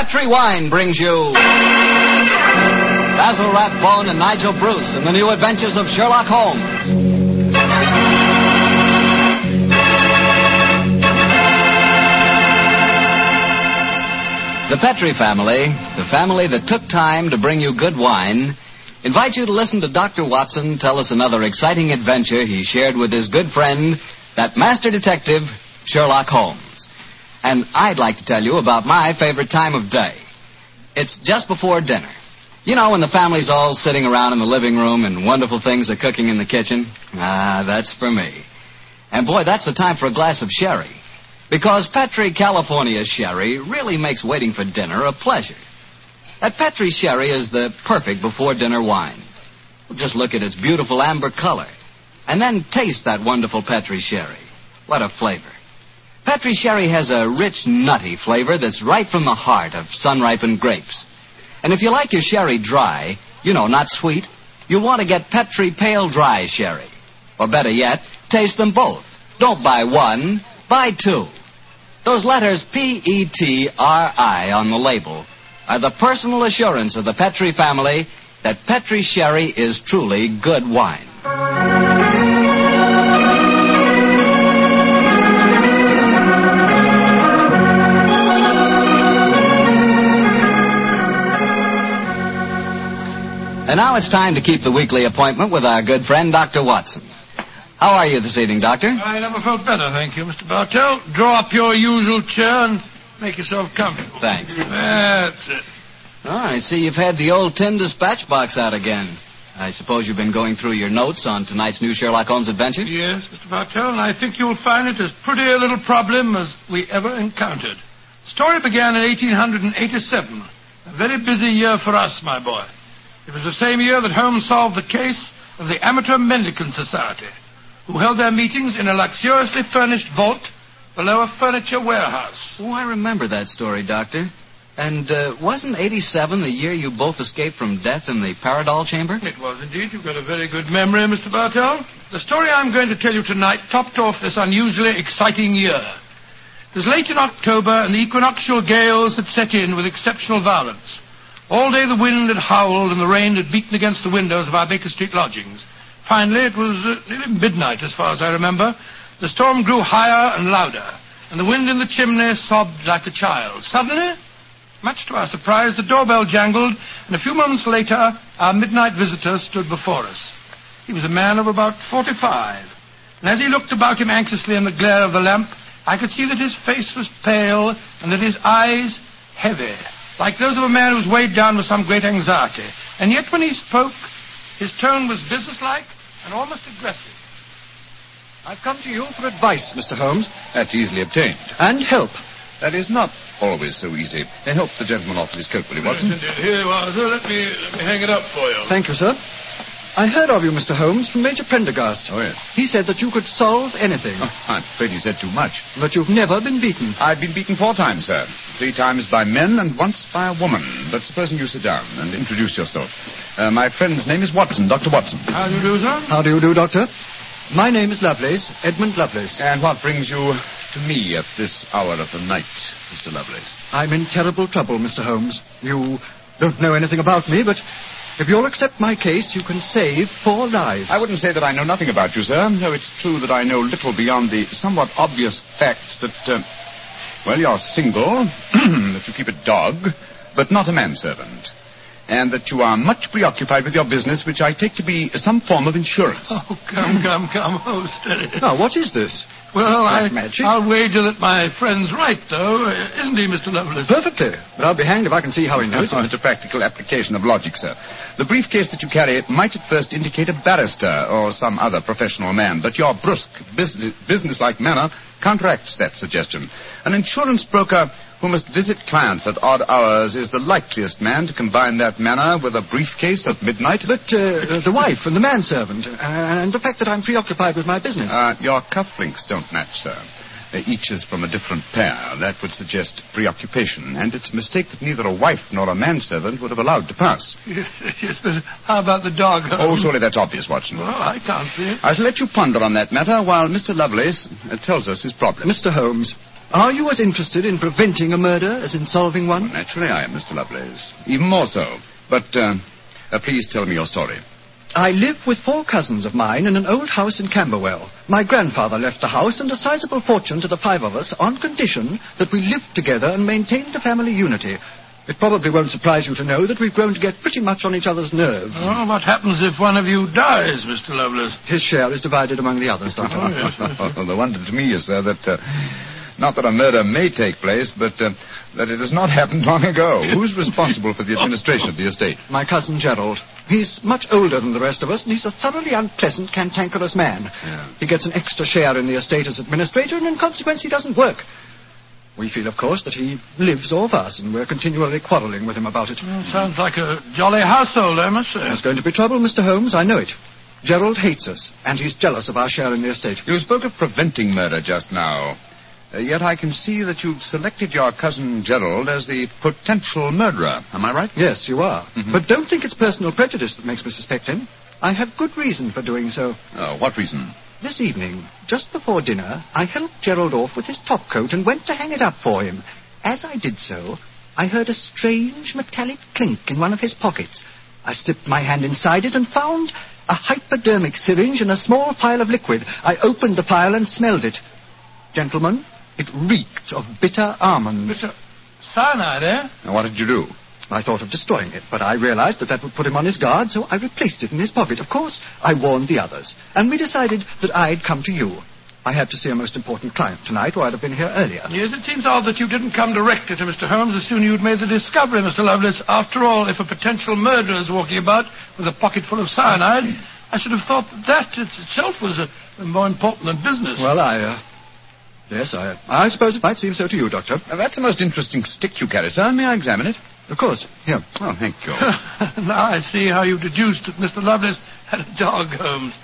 Petri Wine brings you Basil Rathbone and Nigel Bruce in the new adventures of Sherlock Holmes. The Petri family, the family that took time to bring you good wine, invite you to listen to Dr. Watson tell us another exciting adventure he shared with his good friend, that master detective, Sherlock Holmes. And I'd like to tell you about my favorite time of day. It's just before dinner. You know, when the family's all sitting around in the living room and wonderful things are cooking in the kitchen? Ah, that's for me. And boy, that's the time for a glass of sherry. Because Petri California sherry really makes waiting for dinner a pleasure. That Petri sherry is the perfect before dinner wine. Just look at its beautiful amber color. And then taste that wonderful Petri sherry. What a flavor. Petri sherry has a rich, nutty flavor that's right from the heart of sun-ripened grapes. And if you like your sherry dry, you know, not sweet, you'll want to get Petri Pale Dry Sherry. Or better yet, taste them both. Don't buy one, buy two. Those letters P-E-T-R-I on the label are the personal assurance of the Petri family that Petri Sherry is truly good wine. And now it's time to keep the weekly appointment with our good friend, Dr. Watson. How are you this evening, Doctor? I never felt better, thank you, Mr. Bartell. Draw up your usual chair and make yourself comfortable. Thanks. That's it. Oh, I see you've had the old tin dispatch box out again. I suppose you've been going through your notes on tonight's new Sherlock Holmes adventure? Yes, Mr. Bartell, and I think you'll find it as pretty a little problem as we ever encountered. The story began in 1887. A very busy year for us, my boy. It was the same year that Holmes solved the case of the Amateur Mendicant Society, who held their meetings in a luxuriously furnished vault below a furniture warehouse. Oh, I remember that story, Doctor. And uh, wasn't 87 the year you both escaped from death in the Paradol chamber? It was indeed. You've got a very good memory, Mr. Bartell. The story I'm going to tell you tonight topped off this unusually exciting year. It was late in October, and the equinoctial gales had set in with exceptional violence. All day the wind had howled and the rain had beaten against the windows of our Baker Street lodgings. Finally, it was uh, nearly midnight, as far as I remember. The storm grew higher and louder, and the wind in the chimney sobbed like a child. Suddenly, much to our surprise, the doorbell jangled, and a few moments later, our midnight visitor stood before us. He was a man of about 45, and as he looked about him anxiously in the glare of the lamp, I could see that his face was pale and that his eyes heavy like those of a man who's weighed down with some great anxiety. And yet when he spoke, his tone was businesslike and almost aggressive. I've come to you for advice, Mr. Holmes. That's easily obtained. And help. That is not always so easy. Help the gentleman off with his coat, will you, Watson? Here you are, sir. Let me, let me hang it up for you. Thank you, sir. I heard of you, Mr. Holmes, from Major Prendergast. Oh, yes. He said that you could solve anything, Oh, I'm afraid he said too much. but you've never been beaten. I've been beaten four times, sir. Three times by men and once by a woman. But supposing you sit down and introduce yourself. Uh, my friend's name is Watson, Dr. Watson. How do you do, sir? How do you do, Doctor? My name is Lovelace, Edmund Lovelace. And what brings you to me at this hour of the night, Mr. Lovelace? I'm in terrible trouble, Mr. Holmes. You don't know anything about me, but if you'll accept my case, you can save four lives. I wouldn't say that I know nothing about you, sir, though it's true that I know little beyond the somewhat obvious fact that, uh, well, you're single, that you keep a dog, but not a manservant, and that you are much preoccupied with your business, which I take to be some form of insurance. Oh, come, come, come. Oh, steady. Now, what is this? Well, I, magic? I'll wager that my friend's right, though. Isn't he, Mr. Lovelace? Perfectly. But I'll be hanged if I can see how he knows it. it's a practical application of logic, sir. The briefcase that you carry might at first indicate a barrister or some other professional man, but your brusque, business, businesslike manner counteracts that suggestion. An insurance broker who must visit clients at odd hours is the likeliest man to combine that manner with a briefcase at midnight. But uh, the wife and the manservant, uh, and the fact that I'm preoccupied with my business. Uh, your cufflinks don't match, sir. Each is from a different pair. That would suggest preoccupation, and it's a mistake that neither a wife nor a manservant would have allowed to pass. Yes, yes, but how about the dog? Oh, surely that's obvious, Watson. Well, I can't see it. I shall let you ponder on that matter while Mr. Lovelace uh, tells us his problem. Mr. Holmes, Are you as interested in preventing a murder as in solving one? Well, naturally I am, Mr. Lovelace. Even more so. But, uh, uh, please tell me your story. I live with four cousins of mine in an old house in Camberwell. My grandfather left the house and a sizable fortune to the five of us on condition that we lived together and maintained a family unity. It probably won't surprise you to know that we've grown to get pretty much on each other's nerves. Oh, what happens if one of you dies, Mr. Lovelace? His share is divided among the others, Doctor. Oh, yes, yes, yes. well, the wonder to me is, sir, that uh, not that a murder may take place, but uh, that it has not happened long ago. Who's responsible for the administration of the estate? My cousin Gerald. He's much older than the rest of us, and he's a thoroughly unpleasant, cantankerous man. Yeah. He gets an extra share in the estate as administrator, and in consequence, he doesn't work. We feel, of course, that he lives off us, and we're continually quarreling with him about it. Well, sounds like a jolly household, I must say. There's going to be trouble, Mr. Holmes, I know it. Gerald hates us, and he's jealous of our share in the estate. You spoke of preventing murder just now. Uh, yet I can see that you've selected your cousin Gerald as the potential murderer. Am I right? Yes, you are. Mhm. But don't think it's personal prejudice that makes me suspect him. I have good reason for doing so. Oh, what reason? This evening, just before dinner, I helped Gerald off with his top coat and went to hang it up for him. As I did so, I heard a strange metallic clink in one of his pockets. I slipped my hand inside it and found a hypodermic syringe and a small phial of liquid. I opened the phial and smelled it. Gentlemen, it reeked of bitter almonds. Mr. Cyanide, eh? Now, what did you do? I thought of destroying it, but I realized that that would put him on his guard, so I replaced it in his pocket. Of course, I warned the others, and we decided that I'd come to you. I had to see a most important client tonight, or I'd have been here earlier. Yes, it seems odd that you didn't come directly to Mr. Holmes as soon as you'd made the discovery, Mr. Lovelace. After all, if a potential murderer is walking about with a pocket full of cyanide, I should have thought that that it- itself was uh, more important than business. Well, I, uh, yes, I, I suppose it might seem so to you, Doctor. Now, that's a most interesting stick you carry, sir. May I examine it? Of course. Here. Oh, thank you. now I see how you deduced that Mr. Lovelace had a dog, Holmes.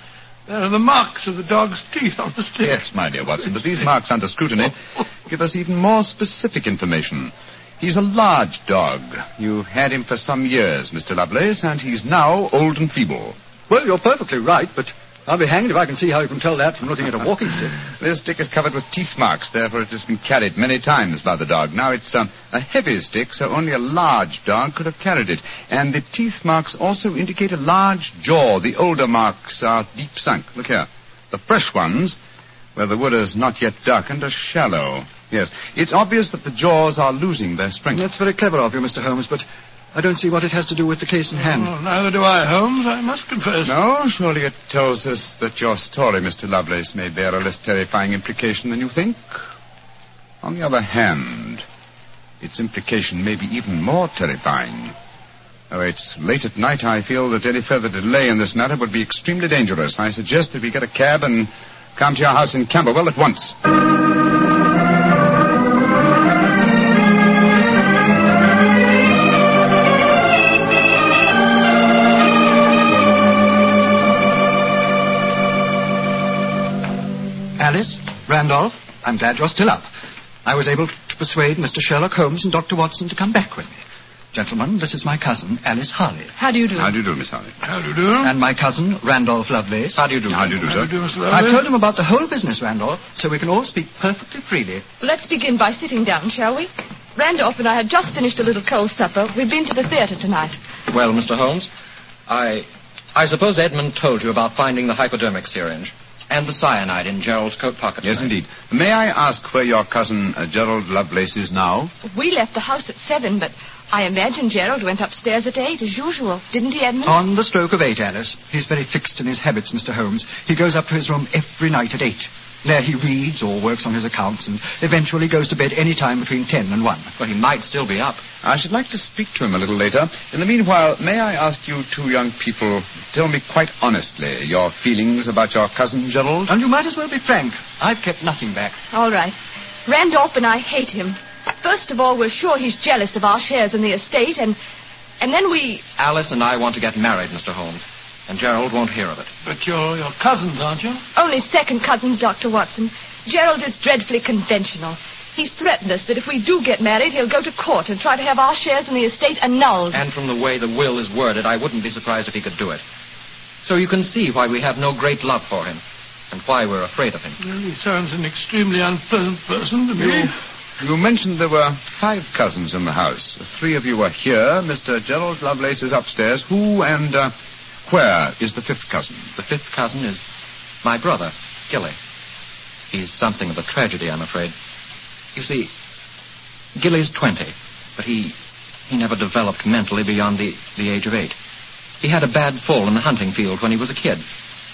There are the marks of the dog's teeth on the stick. yes, my dear Watson, but these marks under scrutiny give us even more specific information. He's a large dog. You've had him for some years, Mr. Lovelace, and he's now old and feeble. Well, you're perfectly right, but I'll be hanged if I can see how you can tell that from looking at a walking stick. This stick is covered with teeth marks, therefore it has been carried many times by the dog. Now it's um, a heavy stick, so only a large dog could have carried it. And the teeth marks also indicate a large jaw. The older marks are deep sunk. Look here. The fresh ones, where the wood is not yet darkened, are shallow. Yes, it's obvious that the jaws are losing their strength. That's very clever of you, Mr. Holmes, but I don't see what it has to do with the case in hand. Oh, neither do I, Holmes, I must confess. No, surely it tells us that your story, Mr. Lovelace, may bear a less terrifying implication than you think. On the other hand, its implication may be even more terrifying. Oh, it's late at night. I feel that any further delay in this matter would be extremely dangerous. I suggest that we get a cab and come to your house in Camberwell at once. Randolph, I'm glad you're still up. I was able to persuade Mr. Sherlock Holmes and Dr. Watson to come back with me. Gentlemen, this is my cousin, Alice Harley. How do you do? How do you do, Miss Harley? How do you do? And my cousin, Randolph Lovelace. How do you do? How do you do, How sir? do you do, Mr. I've told him about the whole business, Randolph, so we can all speak perfectly freely. Let's begin by sitting down, shall we? Randolph and I have just finished a little cold supper. We've been to the theater tonight. Well, Mr. Holmes, I. I suppose Edmund told you about finding the hypodermic syringe and the cyanide in Gerald's coat pocket. Yes, indeed. May I ask where your cousin uh, Gerald Lovelace is now? We left the house at seven, but I imagine Gerald went upstairs at eight as usual. Didn't he, Edmund? On the stroke of eight, Alice. He's very fixed in his habits, Mr. Holmes. He goes up to his room every night at eight. There he reads or works on his accounts and eventually goes to bed any time between ten and one. Well, he might still be up. I should like to speak to him a little later. In the meanwhile, may I ask you two young people, tell me quite honestly your feelings about your cousin Gerald? And you might as well be frank. I've kept nothing back. All right. Randolph and I hate him. First of all, we're sure he's jealous of our shares in the estate, and and then we. Alice and I want to get married, Mr. Holmes. And Gerald won't hear of it. But you're your cousins, aren't you? Only second cousins, Dr. Watson. Gerald is dreadfully conventional. He's threatened us that if we do get married, he'll go to court and try to have our shares in the estate annulled. And from the way the will is worded, I wouldn't be surprised if he could do it. So you can see why we have no great love for him. and why we're afraid of him. Well, he sounds an extremely unpleasant person to me. You, you mentioned there were five cousins in the house. Three of you are here. Mr. Gerald Lovelace is upstairs. Who and uh, where is the fifth cousin? The fifth cousin is my brother, Gilly. He's something of a tragedy, I'm afraid. You see, Gilly's 20, but he he never developed mentally beyond the, the age of eight. He had a bad fall in the hunting field when he was a kid.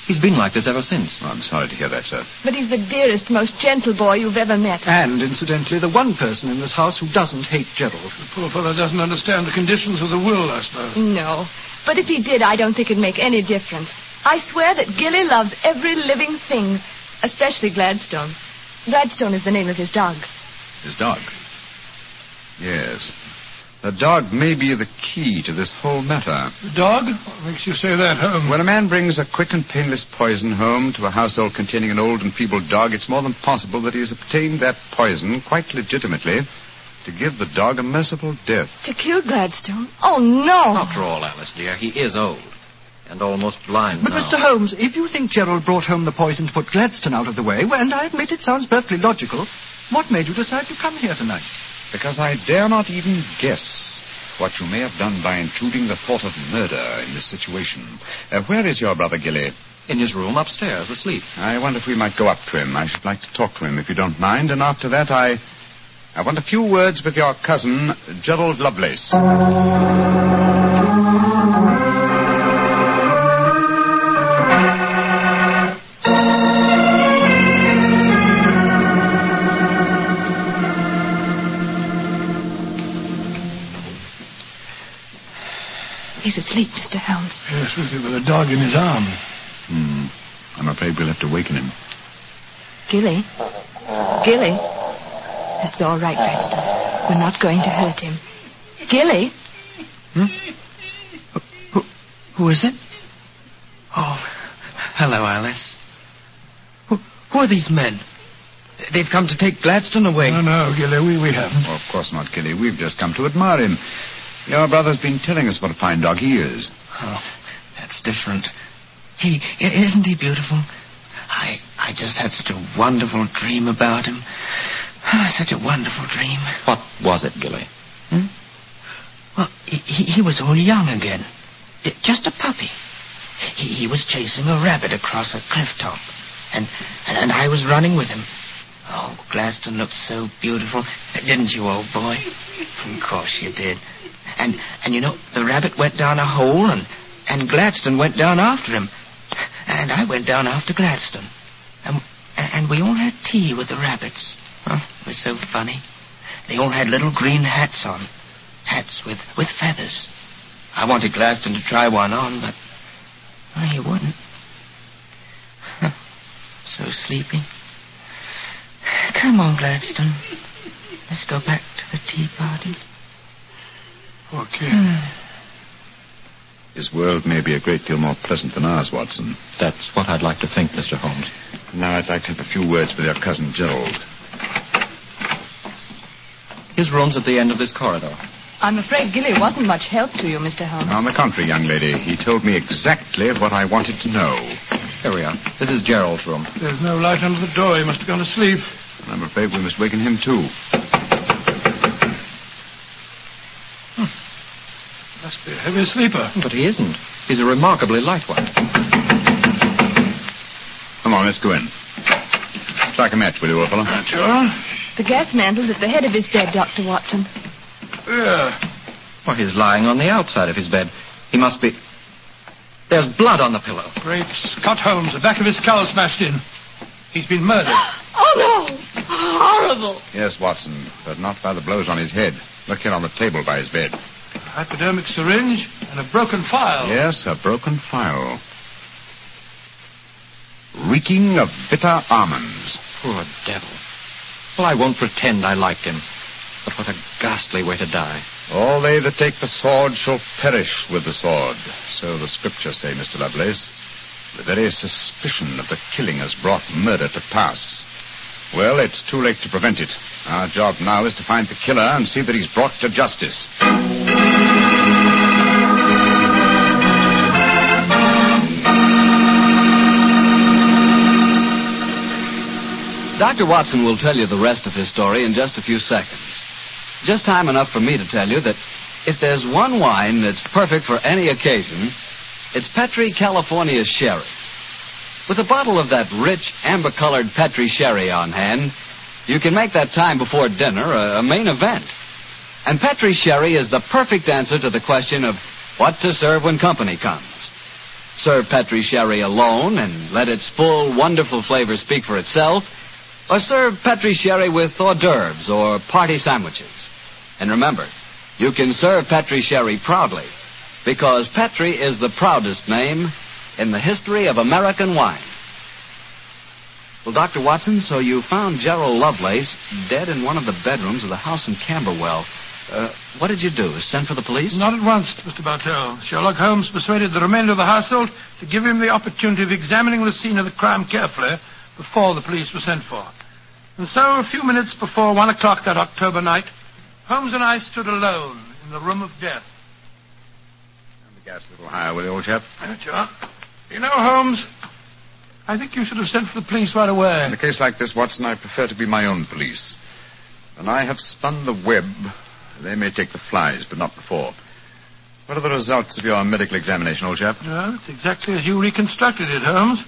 He's been like this ever since. I'm sorry to hear that, sir. But he's the dearest, most gentle boy you've ever met. And, incidentally, the one person in this house who doesn't hate Gerald. The poor fellow doesn't understand the conditions of the will, I suppose. No. But if he did, I don't think it'd make any difference. I swear that Gilly loves every living thing, especially Gladstone. Gladstone is the name of his dog. His dog? Yes. The dog may be the key to this whole matter. The dog? What makes you say that, Holmes? When a man brings a quick and painless poison home to a household containing an old and feeble dog, it's more than possible that he has obtained that poison quite legitimately to give the dog a merciful death. To kill Gladstone? Oh, no. After all, Alice, dear, he is old and almost blind But, now. Mr. Holmes, if you think Gerald brought home the poison to put Gladstone out of the way, well, and I admit it sounds perfectly logical, what made you decide to come here tonight? Because I dare not even guess what you may have done by intruding the thought of murder in this situation. Uh, where is your brother Gilly? In his room upstairs, asleep. I wonder if we might go up to him. I should like to talk to him, if you don't mind. And after that, I. I want a few words with your cousin, Gerald Lovelace. Asleep, Mr. Holmes. Yes, with, with a dog in his arm. Hmm. I'm afraid we'll have to waken him. Gilly? Gilly? That's all right, Gladstone. We're not going to hurt him. Gilly? Hmm? Who, who is it? Oh, hello, Alice. Who, who are these men? They've come to take Gladstone away. No, no, Gilly, we, we haven't. Oh, of course not, Gilly. We've just come to admire him. Your brother's been telling us what a fine dog he is. Oh, that's different. He isn't he beautiful? I I just had such a wonderful dream about him. Ah, such a wonderful dream. What was it, Gilly? Well, he, he he was all young again. Just a puppy. He, he was chasing a rabbit across a cliff top. And, and, and I was running with him. Oh, Gladstone looked so beautiful. Didn't you, old boy? Of course you did. And, and you know, the rabbit went down a hole and, and Gladstone went down after him. And I went down after Gladstone. And, and we all had tea with the rabbits. Oh, it was so funny. They all had little green hats on. Hats with, with feathers. I wanted Gladstone to try one on, but he wouldn't. Huh. So sleepy. Come on, Gladstone. Let's go back to the tea party. Okay. His world may be a great deal more pleasant than ours, Watson. That's what I'd like to think, Mr. Holmes. Now I'd like to have a few words with your cousin Gerald. His room's at the end of this corridor. I'm afraid Gilly wasn't much help to you, Mr. Holmes. On the contrary, young lady, he told me exactly what I wanted to know. Here we are. This is Gerald's room. There's no light under the door. He must have gone to sleep. And I'm afraid we must waken him too. Must be a heavy sleeper. But he isn't. He's a remarkably light one. Come on, let's go in. Strike a match, will you, old fellow? Sure. The gas mantle's at the head of his bed, Dr. Watson. Yeah. Well, he's lying on the outside of his bed. He must be. There's blood on the pillow. Great Scott Holmes, the back of his skull smashed in. He's been murdered. Oh, no! Horrible! Yes, Watson, but not by the blows on his head. Look here on the table by his bed. A hypodermic syringe and a broken phial. Yes, a broken phial. Reeking of bitter almonds. Poor devil. Well, I won't pretend I liked him. But what a ghastly way to die. All they that take the sword shall perish with the sword. So the scriptures say, Mr. Lovelace. The very suspicion of the killing has brought murder to pass. Well, it's too late to prevent it. Our job now is to find the killer and see that he's brought to justice. Dr. Watson will tell you the rest of his story in just a few seconds. Just time enough for me to tell you that if there's one wine that's perfect for any occasion, it's Petri California Sherry. With a bottle of that rich, amber-colored Petri Sherry on hand, you can make that time before dinner a, a main event. And Petri Sherry is the perfect answer to the question of what to serve when company comes. Serve Petri Sherry alone and let its full, wonderful flavor speak for itself, or serve Petri Sherry with hors d'oeuvres or party sandwiches. And remember, you can serve Petri Sherry proudly, because Petri is the proudest name in the history of American wine. Well, Dr. Watson, so you found Gerald Lovelace dead in one of the bedrooms of the house in Camberwell. Uh, what did you do? Send for the police? Not at once, Mr. Bartell. Sherlock Holmes persuaded the remainder of the household to give him the opportunity of examining the scene of the crime carefully before the police were sent for. And so, a few minutes before one o'clock that October night, Holmes and I stood alone in the room of death. Turn the gas a little higher, will you, old chap? There you. You know, Holmes, I think you should have sent for the police right away. In a case like this, Watson, I prefer to be my own police. And I have spun the web, they may take the flies, but not before. What are the results of your medical examination, old chap? Well, it's exactly as you reconstructed it, Holmes.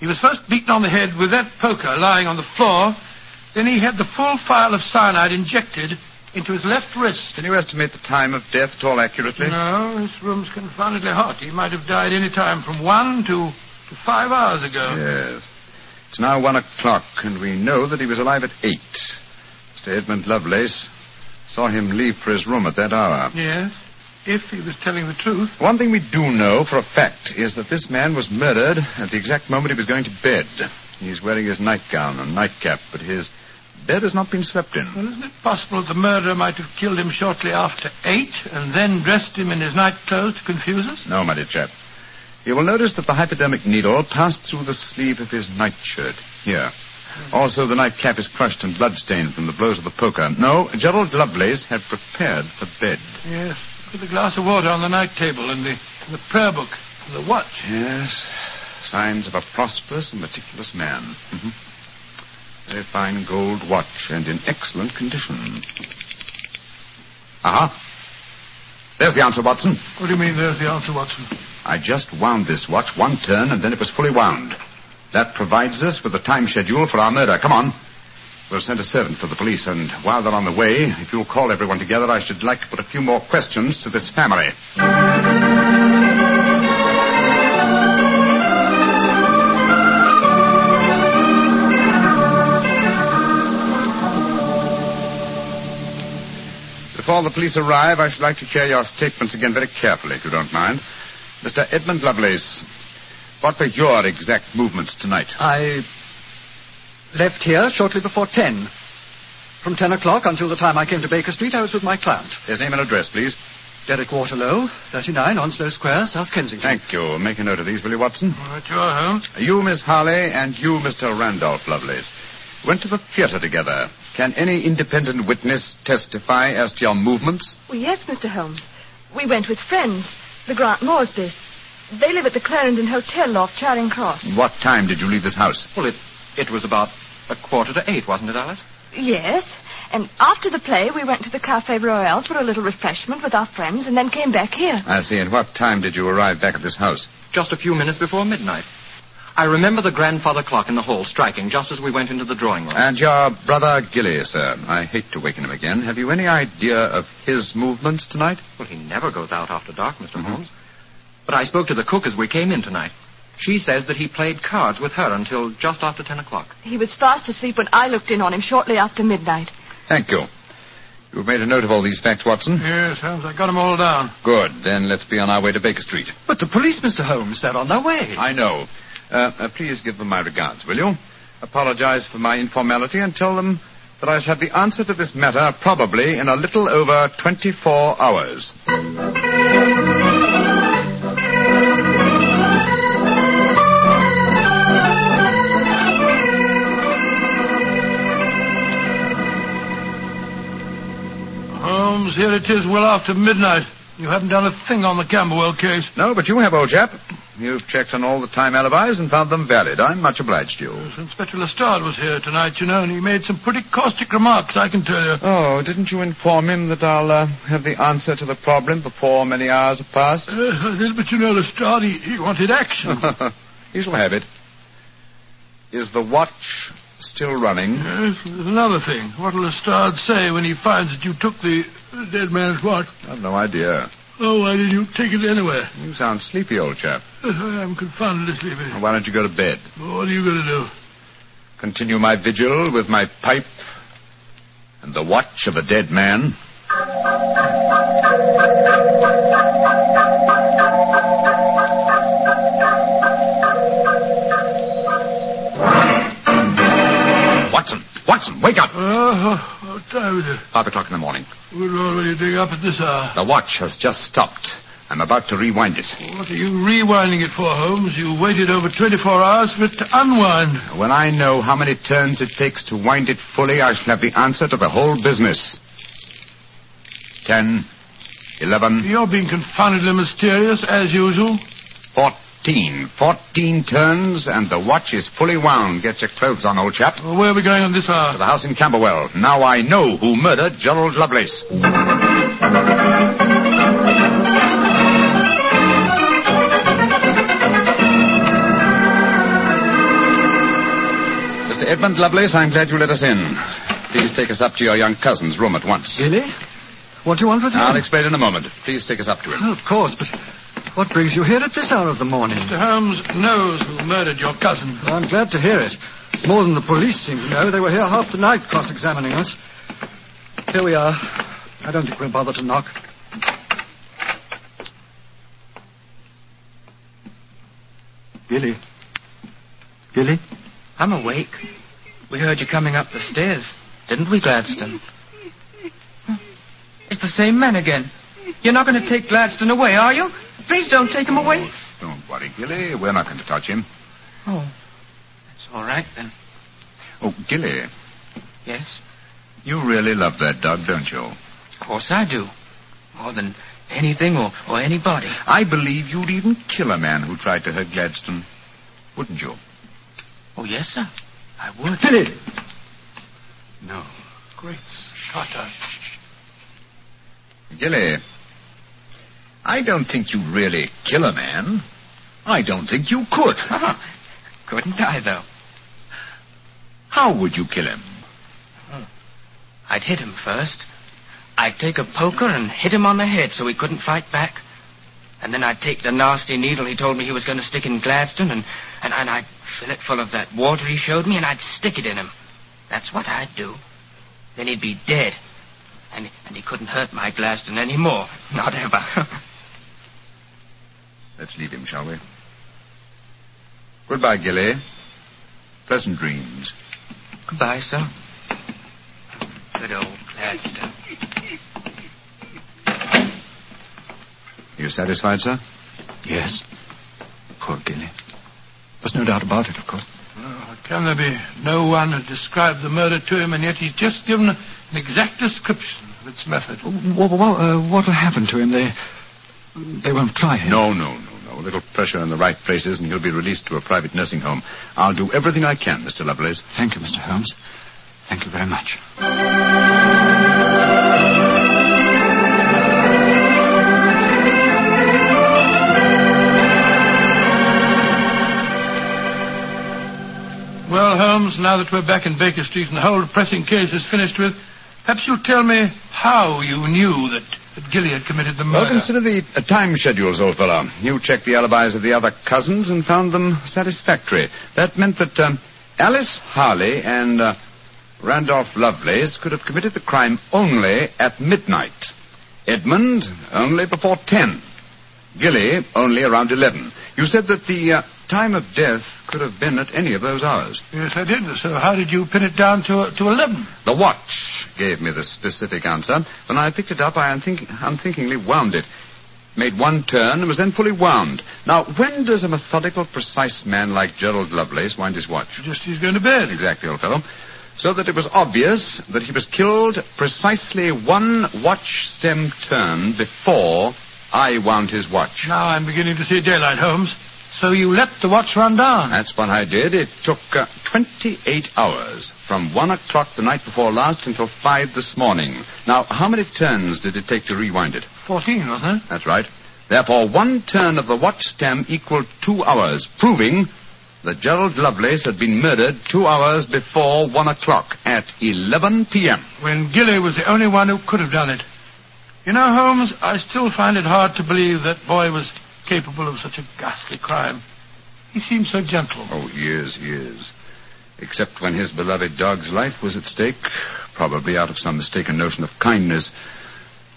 He was first beaten on the head with that poker lying on the floor. Then he had the full phial of cyanide injected into his left wrist. Can you estimate the time of death at all accurately? No, this room's confoundedly hot. He might have died any time from one to, to five hours ago. Yes. It's now one o'clock, and we know that he was alive at eight. Mr. Edmund Lovelace saw him leave for his room at that hour. Yes, if he was telling the truth. One thing we do know for a fact is that this man was murdered at the exact moment he was going to bed. He's wearing his nightgown and nightcap, but his bed has not been slept in. Well, isn't it possible that the murderer might have killed him shortly after eight and then dressed him in his night clothes to confuse us? No, my dear chap. You will notice that the hypodermic needle passed through the sleeve of his nightshirt. Here. Also, the nightcap is crushed and bloodstained from the blows of the poker. No, Gerald Lovelace had prepared for bed. Yes. Look at the glass of water on the night table and the, the prayer book the watch. Yes. Signs of a prosperous and meticulous man. hmm Very fine gold watch and in excellent condition. Aha. There's the answer, Watson. What do you mean there's the answer, Watson? I just wound this watch one turn and then it was fully wound. That provides us with a time schedule for our murder. Come on. We'll send a servant for the police, and while they're on the way, if you'll call everyone together, I should like to put a few more questions to this family. Before the police arrive, I should like to hear your statements again very carefully, if you don't mind. Mr. Edmund Lovelace, what were your exact movements tonight? I left here shortly before ten. From ten o'clock until the time I came to Baker Street, I was with my client. His name and address, please. Derek Waterlow, 39 Onslow Square, South Kensington. Thank you. Make a note of these, will you, Watson? All right, you are, Holmes. You, Miss Harley, and you, Mr. Randolph Lovelace, went to the theater together. Can any independent witness testify as to your movements? Well, yes, Mr. Holmes. We went with friends, the Grant Moresbys. They live at the Clarendon Hotel off Charing Cross. What time did you leave this house? Well, it, it was about a quarter to eight, wasn't it, Alice? Yes. And after the play, we went to the Cafe Royal for a little refreshment with our friends and then came back here. I see. And what time did you arrive back at this house? Just a few minutes before midnight. I remember the grandfather clock in the hall striking just as we went into the drawing room. And your brother Gilly, sir. I hate to waken him again. Have you any idea of his movements tonight? Well, he never goes out after dark, mister mm-hmm. Holmes. But I spoke to the cook as we came in tonight. She says that he played cards with her until just after ten o'clock. He was fast asleep when I looked in on him shortly after midnight. Thank you. You've made a note of all these facts, Watson? Yes, Holmes, I got them all down. Good. Then let's be on our way to Baker Street. But the police, Mr. Holmes, they're on their way. I know. Uh, uh, please give them my regards, will you? Apologize for my informality and tell them that I shall have the answer to this matter probably in a little over 24 hours. Holmes, here it is well after midnight. You haven't done a thing on the Camberwell case. No, but you have, old chap. You've checked on all the time alibis and found them valid. I'm much obliged to you. Inspector Lestrade was here tonight, you know, and he made some pretty caustic remarks, I can tell you. Oh, didn't you inform him that I'll uh, have the answer to the problem before many hours have passed? Uh, I did, but you know, Lestrade, he, he wanted action. he shall have it. Is the watch still running? Yes, there's another thing. What'll Lestrade say when he finds that you took the dead man's watch? I've no idea. Oh, why didn't you take it anywhere? You sound sleepy, old chap. I am confoundedly sleepy. Why don't you go to bed? What are you going to do? Continue my vigil with my pipe and the watch of a dead man? Watson! Watson, wake up! Uh, what time is it? Five o'clock in the morning. We're already doing up at this hour. The watch has just stopped. I'm about to rewind it. What are you rewinding it for, Holmes? You waited over 24 hours for it to unwind. When I know how many turns it takes to wind it fully, I shall have the answer to the whole business. Ten, eleven, You're being confoundedly mysterious, as usual. fourteen. Fourteen turns, and the watch is fully wound. Get your clothes on, old chap. Well, where are we going on this To hour? the house in Camberwell. Now I know who murdered Gerald Lovelace. Mr. Edmund Lovelace, I'm glad you let us in. Please take us up to your young cousin's room at once. Really? What do you want with him? I'll explain in a moment. Please take us up to him. Oh, of course, but what brings you here at this hour of the morning? Mr. Holmes knows who murdered your cousin. I'm glad to hear it. It's more than the police seem to know. They were here half the night cross-examining us. Here we are. I don't think we'll bother to knock. Billy. Billy? I'm awake. We heard you coming up the stairs, didn't we, Gladstone? It's the same man again. You're not going to take Gladstone away, are you? Please don't take him away. Don't worry, Gilly. We're not going to touch him. Oh, that's all right then. Oh, Gilly, Yes, you really love that dog, don't you? of course I do. More than anything or, or anybody. I believe you'd even kill a man who tried to hurt Gladstone. Wouldn't you? Oh, yes, sir. I would. Gilly! No. Great Scott. Gilly, I don't think you'd really kill a man. I don't think you could. Oh, couldn't I, though? How would you kill him? Hmm. I'd hit him first. I'd take a poker and hit him on the head so he couldn't fight back. And then I'd take the nasty needle he told me he was going to stick in Gladstone, and, and, and I'd fill it full of that water he showed me, and I'd stick it in him. That's what I'd do. Then he'd be dead. And, and he couldn't hurt my Gladstone anymore. Not ever. Let's leave him, shall we? Goodbye, Gilly. Pleasant dreams. Goodbye, sir. Good old Gladstone. You satisfied, sir? Yes. Poor Gilly. There's no doubt about it, of course. Oh, can there be no one to describe the murder to him, and yet he's just given an exact description of its method? What, what, uh, what'll happen to him? They, they won't try him. No, no, no, no. A little pressure in the right places, and he'll be released to a private nursing home. I'll do everything I can, Mr. Lovelace. Thank you, Mr. Holmes. Thank you very much. Well, Holmes, now that we're back in Baker Street and the whole pressing case is finished with, perhaps you'll tell me how you knew that, that Gilly had committed the murder. Well, consider the uh, time schedules, old fellow. You checked the alibis of the other cousins and found them satisfactory. That meant that um, Alice Harley and uh, Randolph Lovelace could have committed the crime only at midnight. Edmund only before ten. Gilly only around eleven. You said that the uh, time of death could have been at any of those hours. Yes, I did. So how did you pin it down to, to 11? The watch gave me the specific answer. When I picked it up, I unthink- unthinkingly wound it. Made one turn and was then fully wound. Now, when does a methodical, precise man like Gerald Lovelace wind his watch? Just as he's going to bed. Exactly, old fellow. So that it was obvious that he was killed precisely one watch stem turn before I wound his watch. Now I'm beginning to see daylight, Holmes. So you let the watch run down? That's what I did. It took uh, 28 hours from 1 o'clock the night before last until 5 this morning. Now, how many turns did it take to rewind it? 14, wasn't it? That's right. Therefore, one turn of the watch stem equaled two hours, proving that Gerald Lovelace had been murdered two hours before 1 o'clock at 11 p.m. When Gilly was the only one who could have done it. You know, Holmes, I still find it hard to believe that boy was capable of such a ghastly crime. He seemed so gentle. Oh, years, years. Except when his beloved dog's life was at stake, probably out of some mistaken notion of kindness.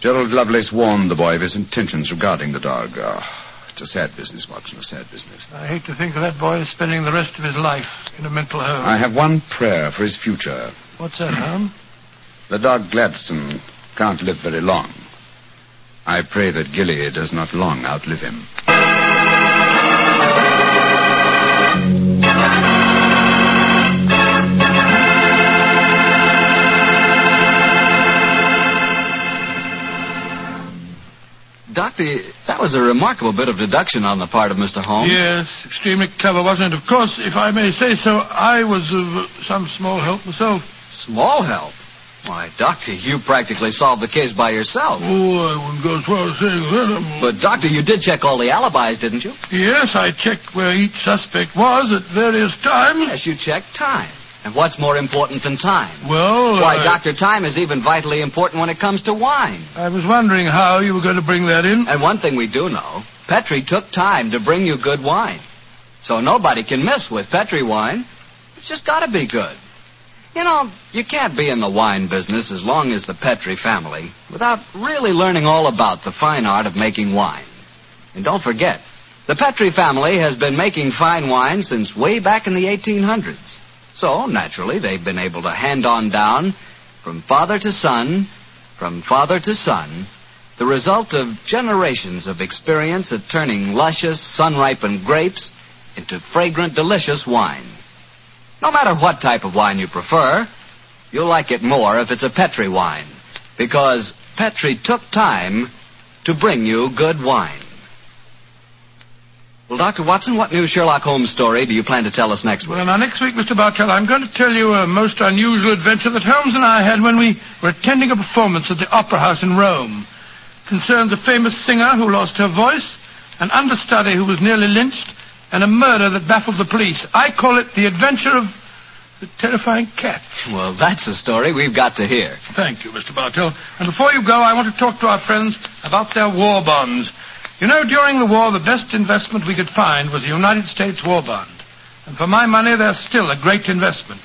Gerald Lovelace warned the boy of his intentions regarding the dog. Oh, it's a sad business, Watson, a sad business. I hate to think of that boy spending the rest of his life in a mental home. I have one prayer for his future. What's that, Holmes? The dog Gladstone can't live very long. I pray that Gilly does not long outlive him. Doctor, that was a remarkable bit of deduction on the part of Mr. Holmes. Yes, extremely clever, wasn't it? Of course, if I may say so, I was of some small help myself. Small help. Why, Doctor, you practically solved the case by yourself. Oh, I wouldn't go as far as saying that. But, Doctor, you did check all the alibis, didn't you? Yes, I checked where each suspect was at various times. Yes, you checked time. And what's more important than time? Well, Why, I, Doctor, time is even vitally important when it comes to wine. I was wondering how you were going to bring that in. And one thing we do know, Petri took time to bring you good wine. So nobody can miss with Petri wine. It's just got to be good. You know, you can't be in the wine business as long as the Petri family without really learning all about the fine art of making wine. And don't forget, the Petri family has been making fine wine since way back in the 1800s. So, naturally, they've been able to hand on down from father to son, from father to son, the result of generations of experience at turning luscious, sun-ripened grapes into fragrant, delicious wine. No matter what type of wine you prefer, you'll like it more if it's a Petri wine, because Petri took time to bring you good wine. Well, Dr. Watson, what new Sherlock Holmes story do you plan to tell us next week? Well, now, next week, Mr. Bartell, I'm going to tell you a most unusual adventure that Holmes and I had when we were attending a performance at the Opera House in Rome. Concerns a famous singer who lost her voice, an understudy who was nearly lynched, and a murder that baffled the police. I call it The Adventure of the Terrifying Cat. Well, that's a story we've got to hear. Thank you, Mr. Bartell. And before you go, I want to talk to our friends about their war bonds. You know, during the war, the best investment we could find was the United States war bond. And for my money, they're still a great investment.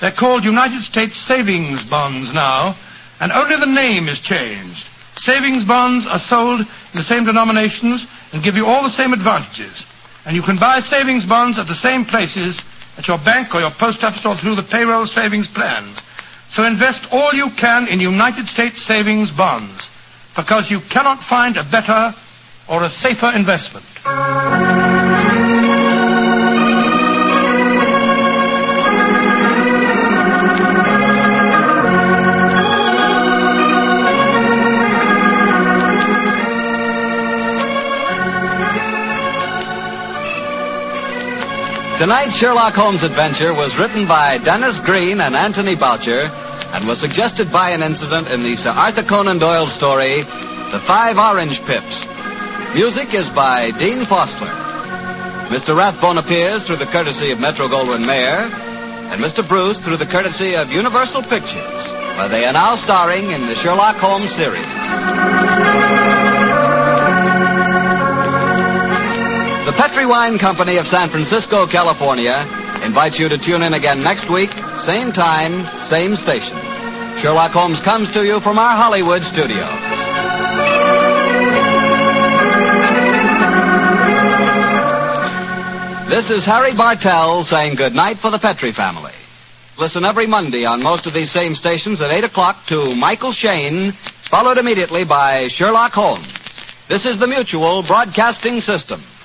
They're called United States savings bonds now, and only the name is changed. Savings bonds are sold in the same denominations and give you all the same advantages. And you can buy savings bonds at the same places at your bank or your post office or through the payroll savings plan. So invest all you can in United States savings bonds because you cannot find a better or a safer investment. Tonight's Sherlock Holmes adventure was written by Denis Green and Anthony Boucher and was suggested by an incident in the Sir Arthur Conan Doyle story, The Five Orange Pips. Music is by Dean Fostler. Mr. Rathbone appears through the courtesy of Metro Goldwyn Mayer, and Mr. Bruce through the courtesy of Universal Pictures, where they are now starring in the Sherlock Holmes series. The Petri Wine Company of San Francisco, California, invites you to tune in again next week, same time, same station. Sherlock Holmes comes to you from our Hollywood studios. This is Harry Bartell saying good night for the Petri family. Listen every Monday on most of these same stations at 8 o'clock to Michael Shayne, followed immediately by Sherlock Holmes. This is the Mutual Broadcasting System.